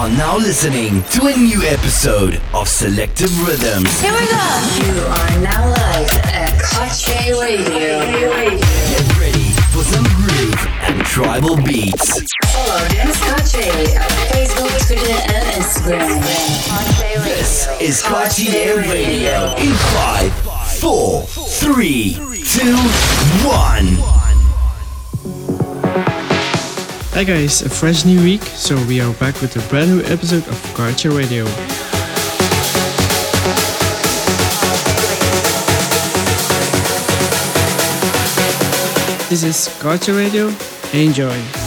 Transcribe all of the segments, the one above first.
are now listening to a new episode of Selective Rhythms. Here we go. You are now live at Kache Radio. Get ready for some groove and tribal beats. Follow Dance Kache on Facebook, Twitter, and Instagram. This is Cartier Radio in 5, 4, 3, 2, 1. Hi guys, a fresh new week, so we are back with a brand new episode of Cartier Radio. This is Cartier Radio. Enjoy.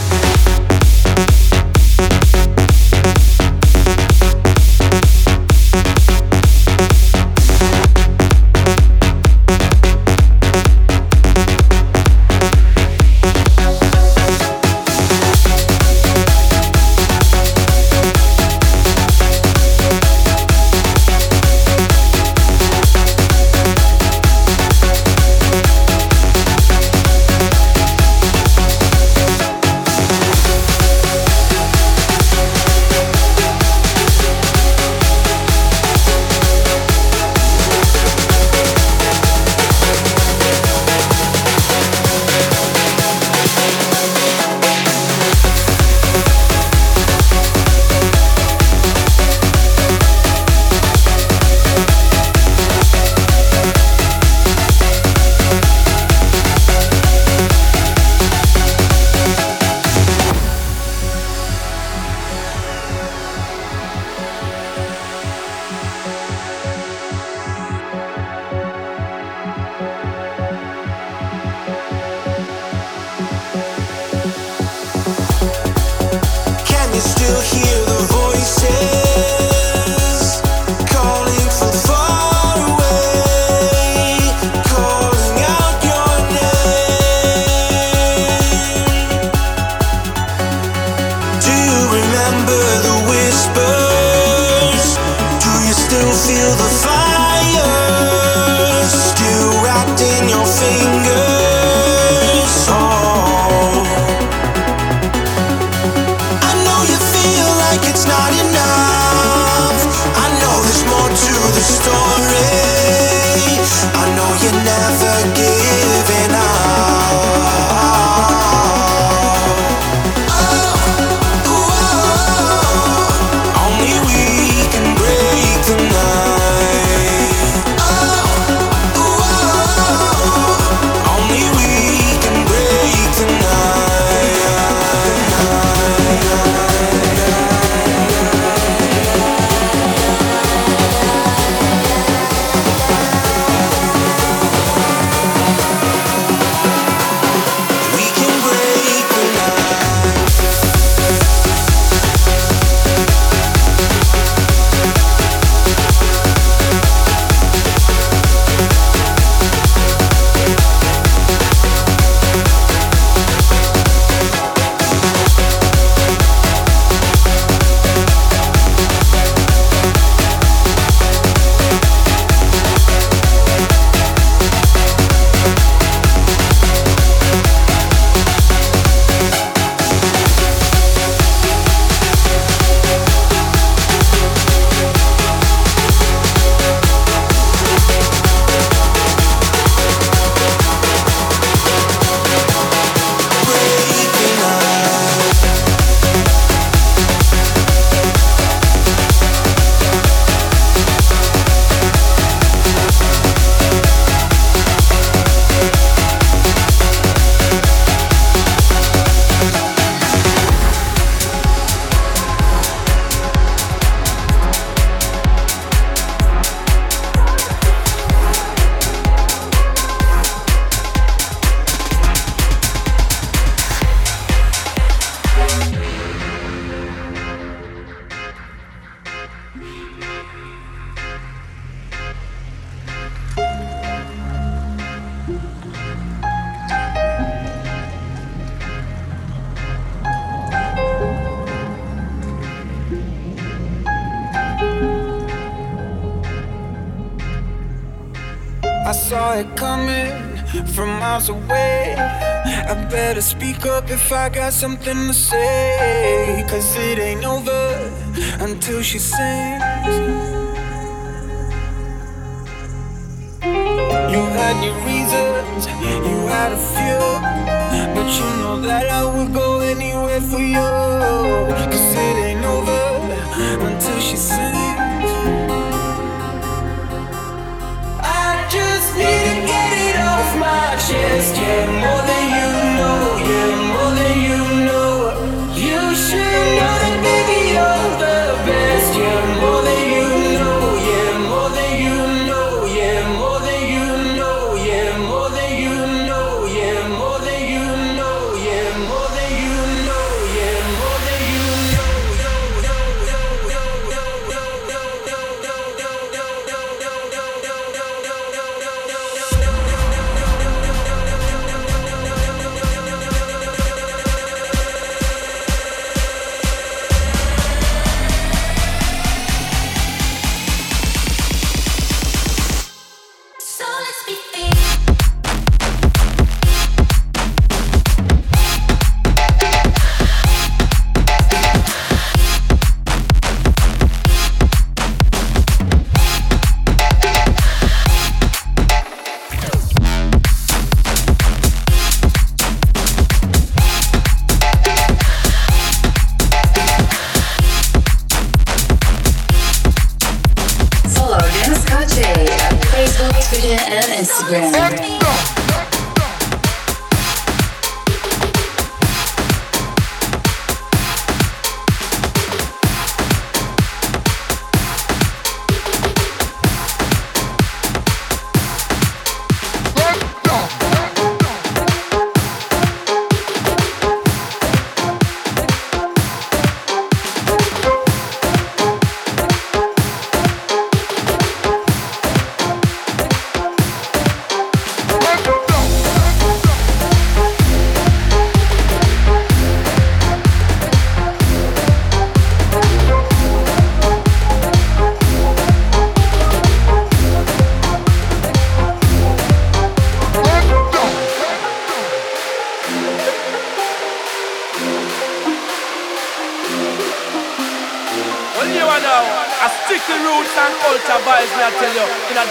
up if I got something to say. Cause it ain't over until she sings.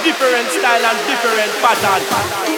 different style and different pattern.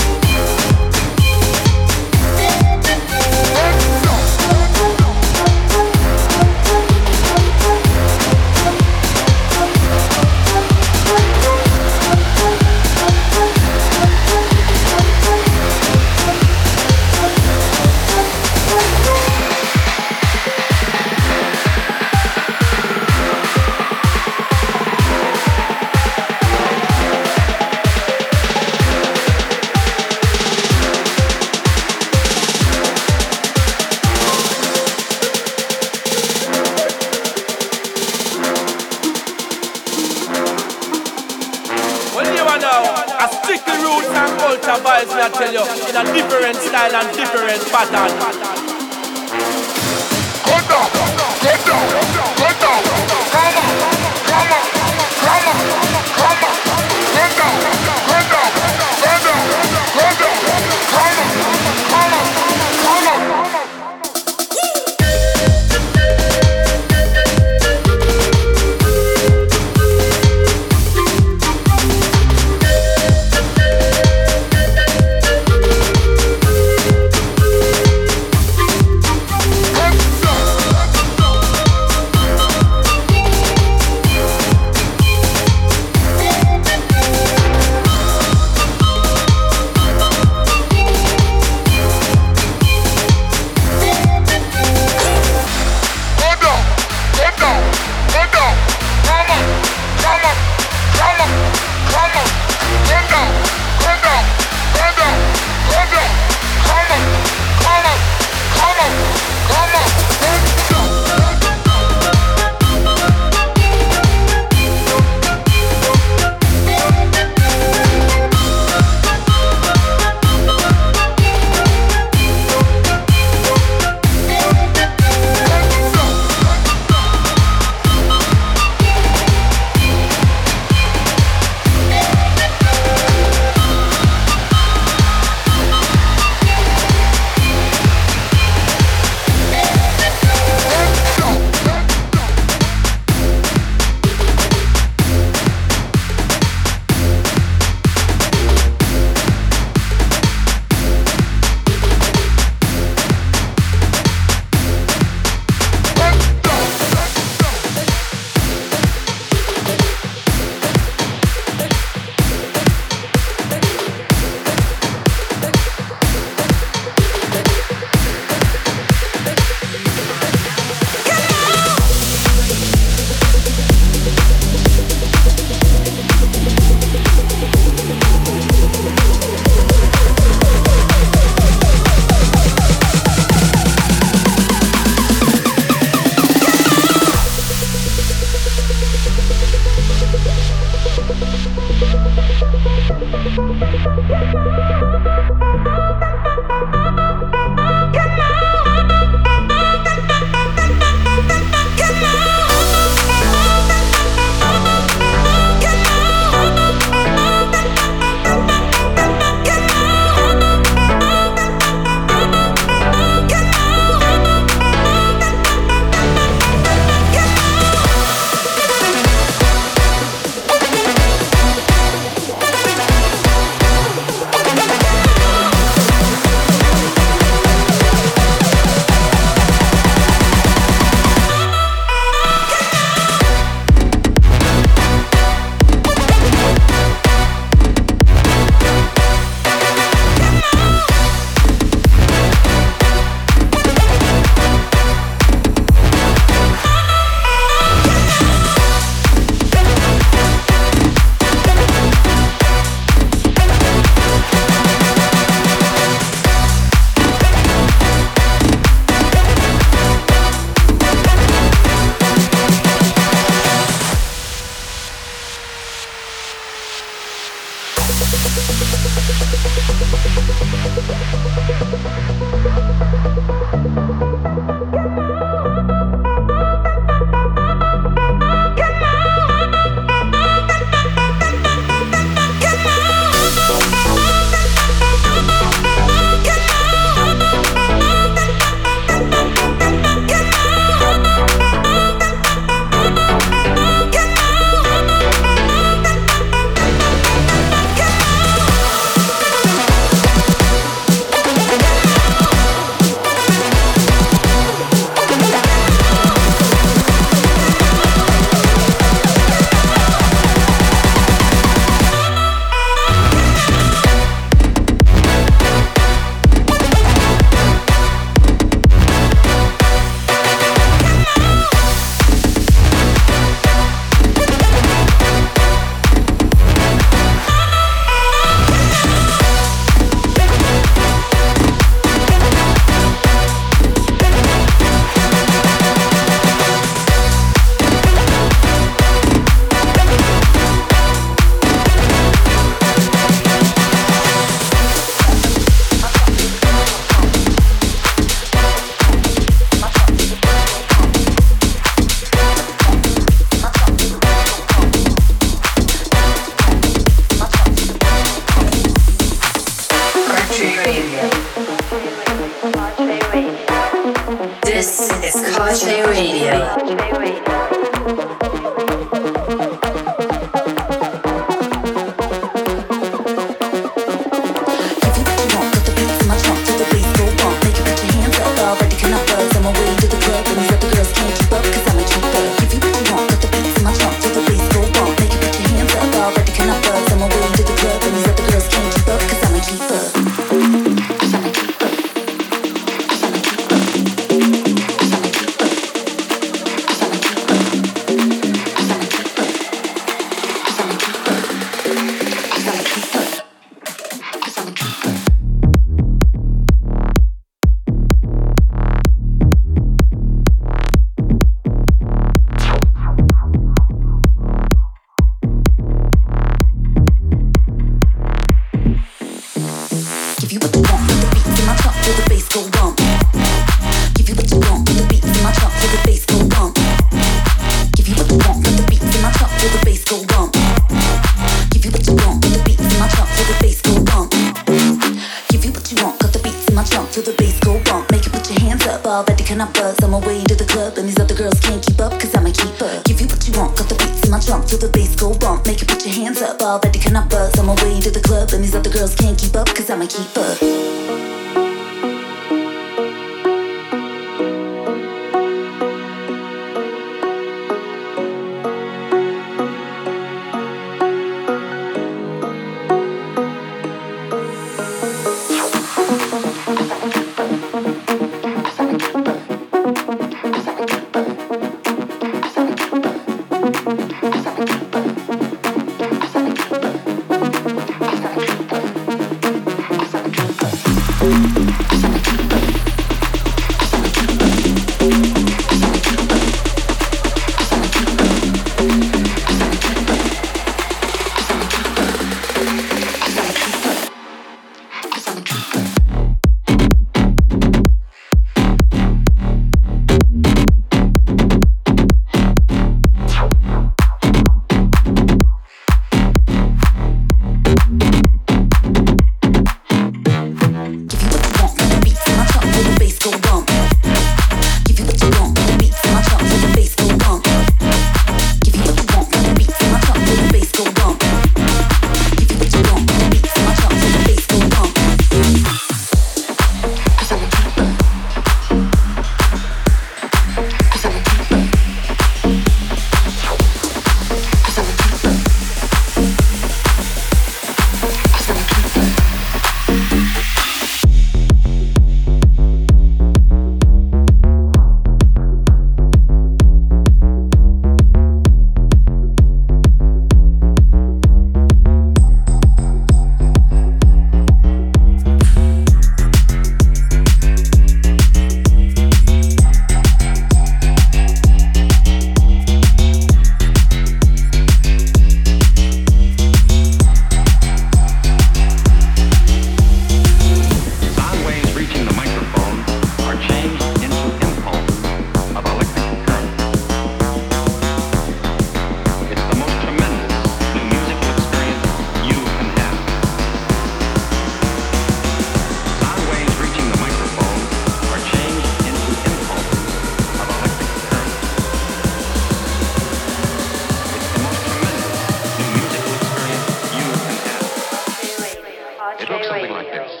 Reaching looks something like changed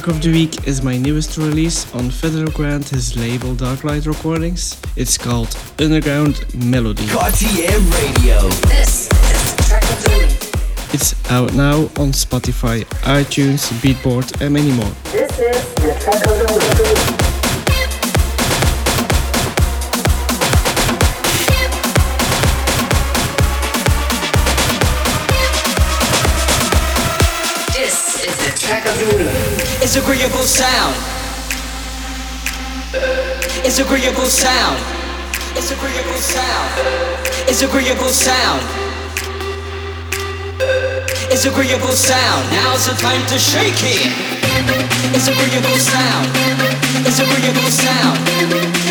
track of the week is my newest release on Fedde Le Grand, his label Darklight Recordings. It's called Underground Melody. Cartier Radio. This is the track of the week. It's out now on Spotify, iTunes, Beatport, and many more. This is the track of the week. It's agreeable sound. It's a agreeable sound. It's agreeable sound. It's agreeable sound. It's agreeable sound. Now's the time to shake it. It's a agreeable sound. It's a agreeable sound.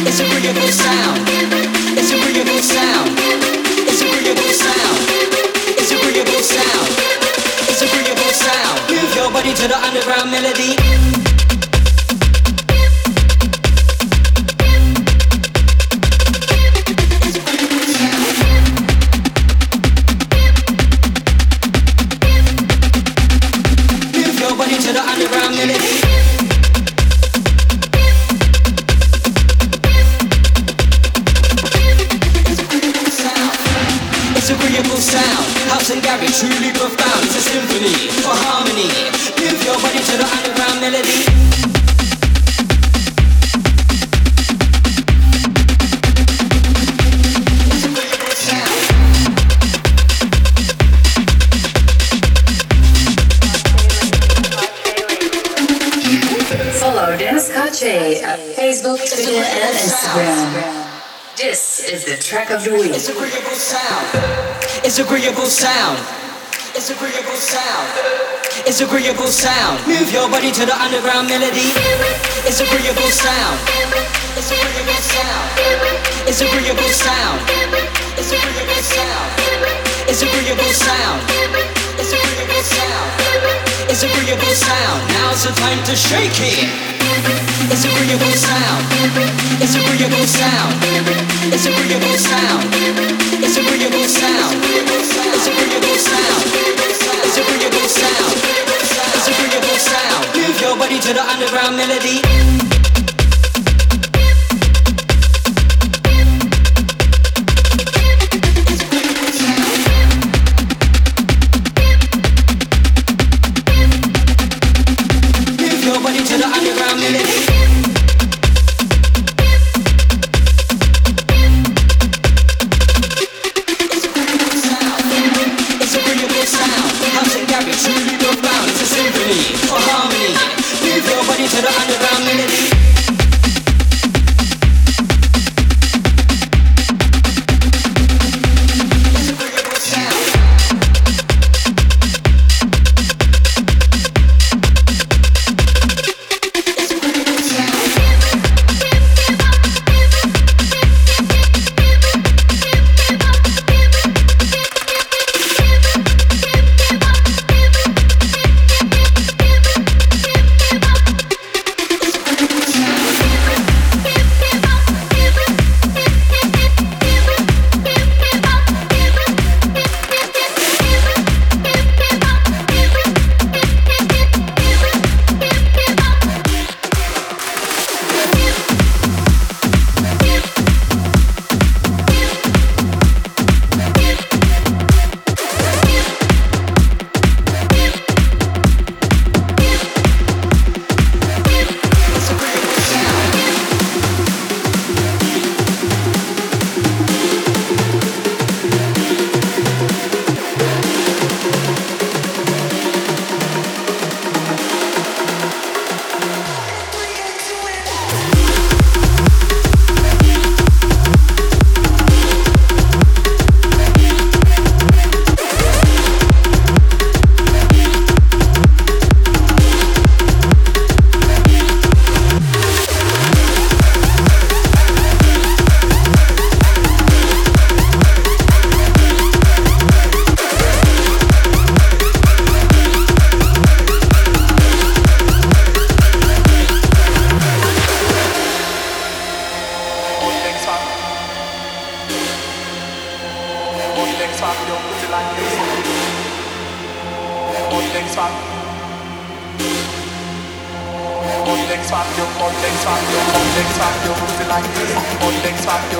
It's a agreeable sound. It's a agreeable sound. It's a agreeable sound. It's a agreeable sound. It's agreeable sound. Move your body to the underground melody. Of Facebook, Twitter, and Instagram. This is the track of the week. It's agreeable sound. It's agreeable sound. It's agreeable sound. It's agreeable sound. Move your body to the underground melody. It's agreeable sound. It's agreeable sound. It's agreeable sound. It's agreeable sound. It's agreeable sound. It's agreeable sound. It's agreeable sound. Now's the time to shake it. It's agreeable sound. It's agreeable sound. It's agreeable sound. It's agreeable sound. It's agreeable sound. It's a sound. It's a sound. Move your body to the underground melody.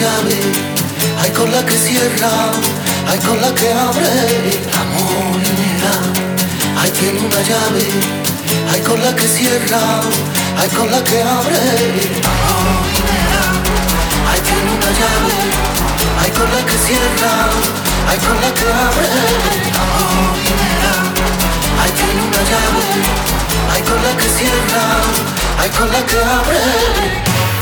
llave, con la que cierra, ay con la que abre la moneda. Ay tiene una llave, ay con la que cierra, ay con la que abre la moneda. Ay tiene una llave, ay con la que cierra, ay con la que abre la moneda. Ay tiene una llave, ay con la que cierra, ay con la que abre.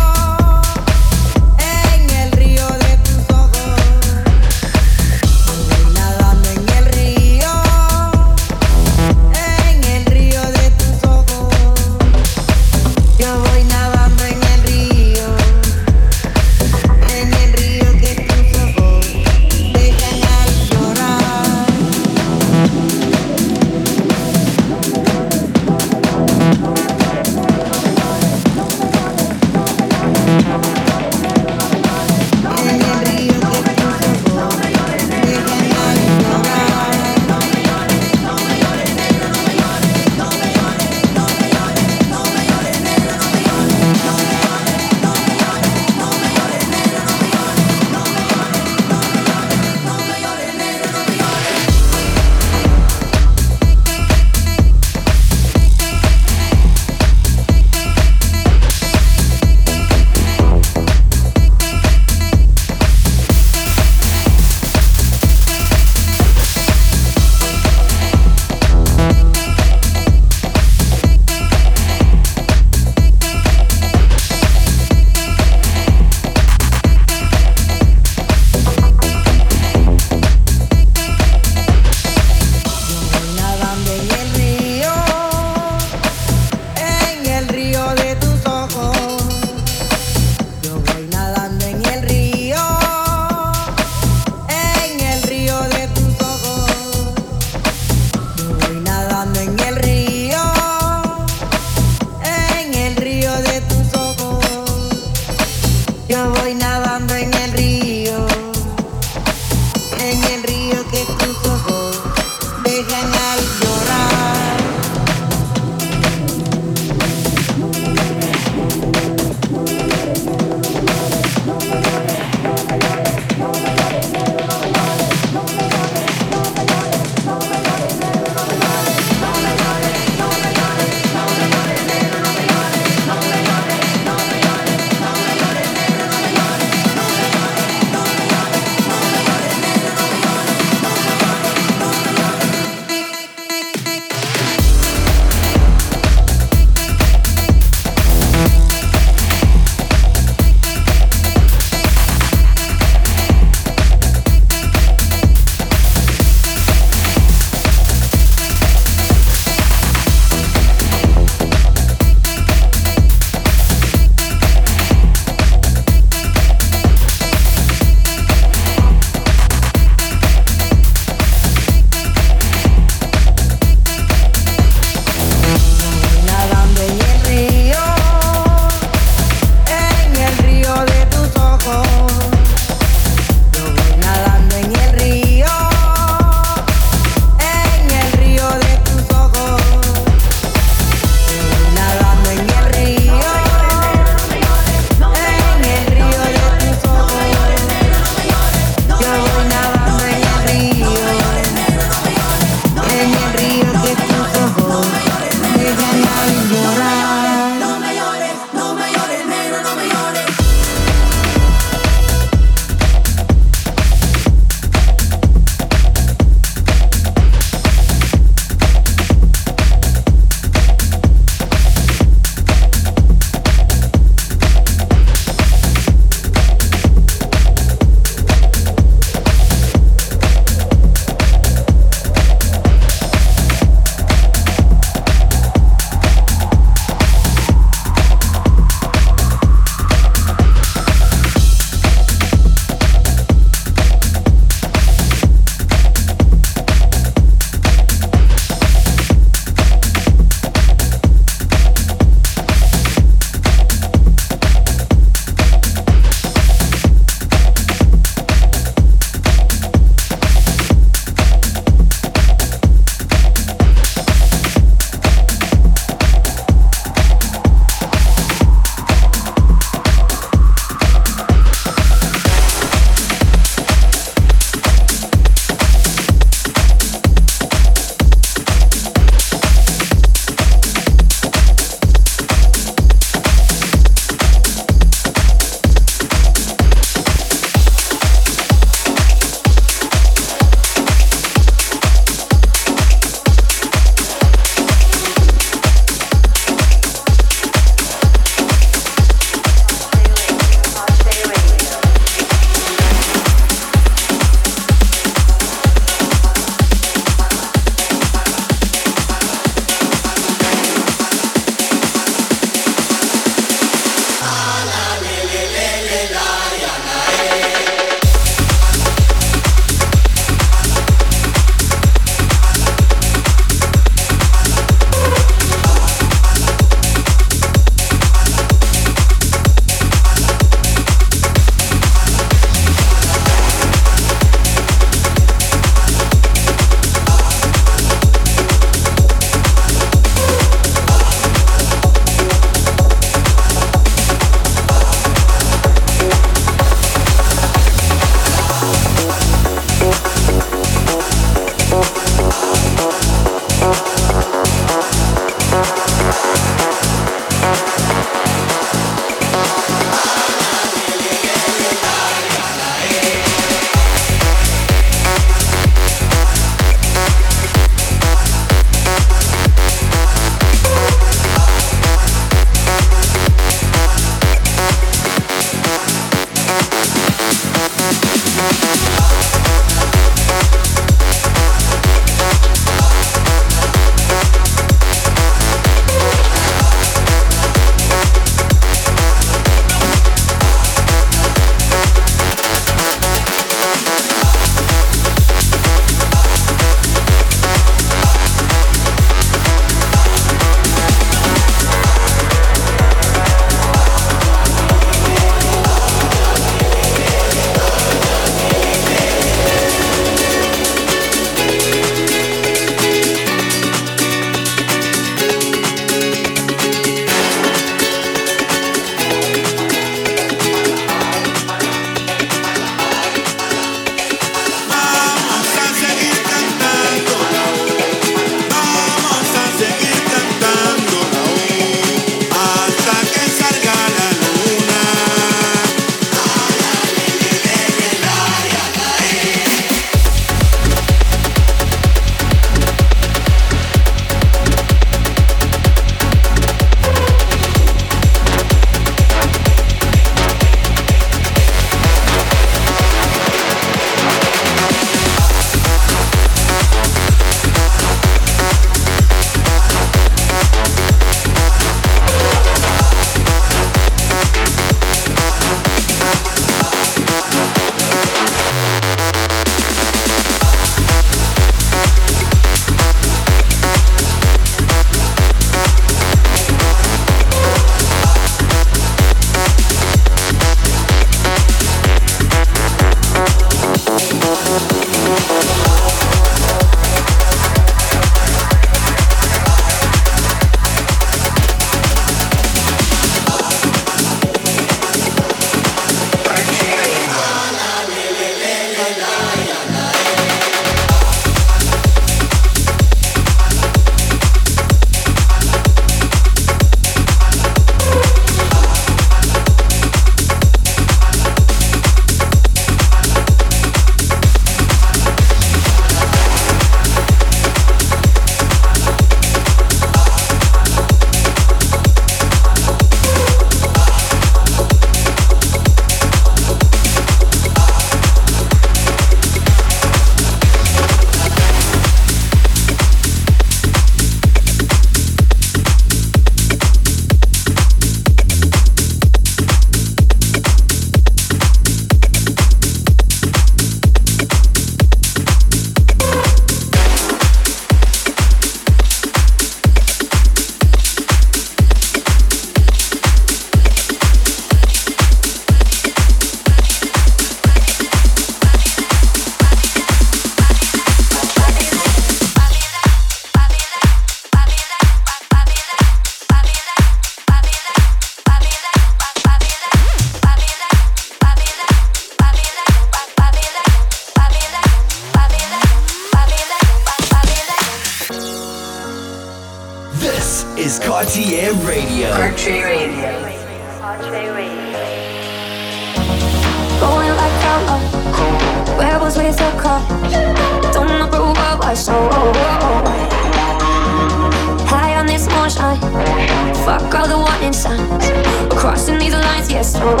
Warning signs. We're crossing these lines, yes. Everyone's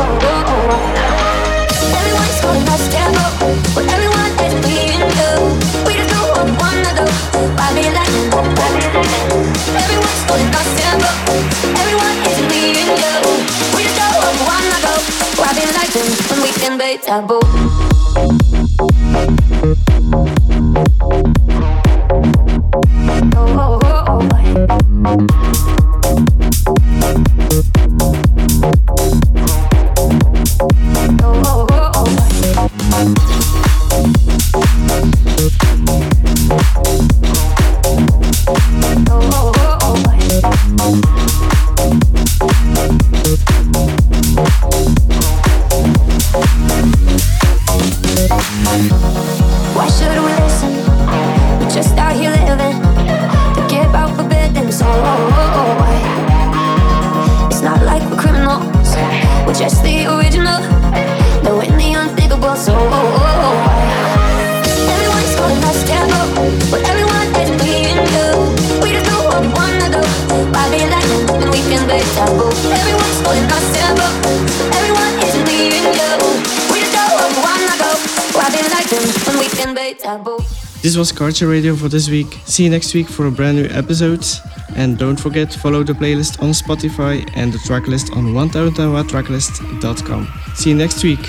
calling us but everyone is being you. We just one to go. Why be like Everyone's calling us tempo, everyone is being you. We just one to go. Why be like when we can be taboo? Was Radio for this week. See you next week for a brand new episode. And don't forget, to follow the playlist on Spotify and the tracklist on 1001tracklists.com. See you next week.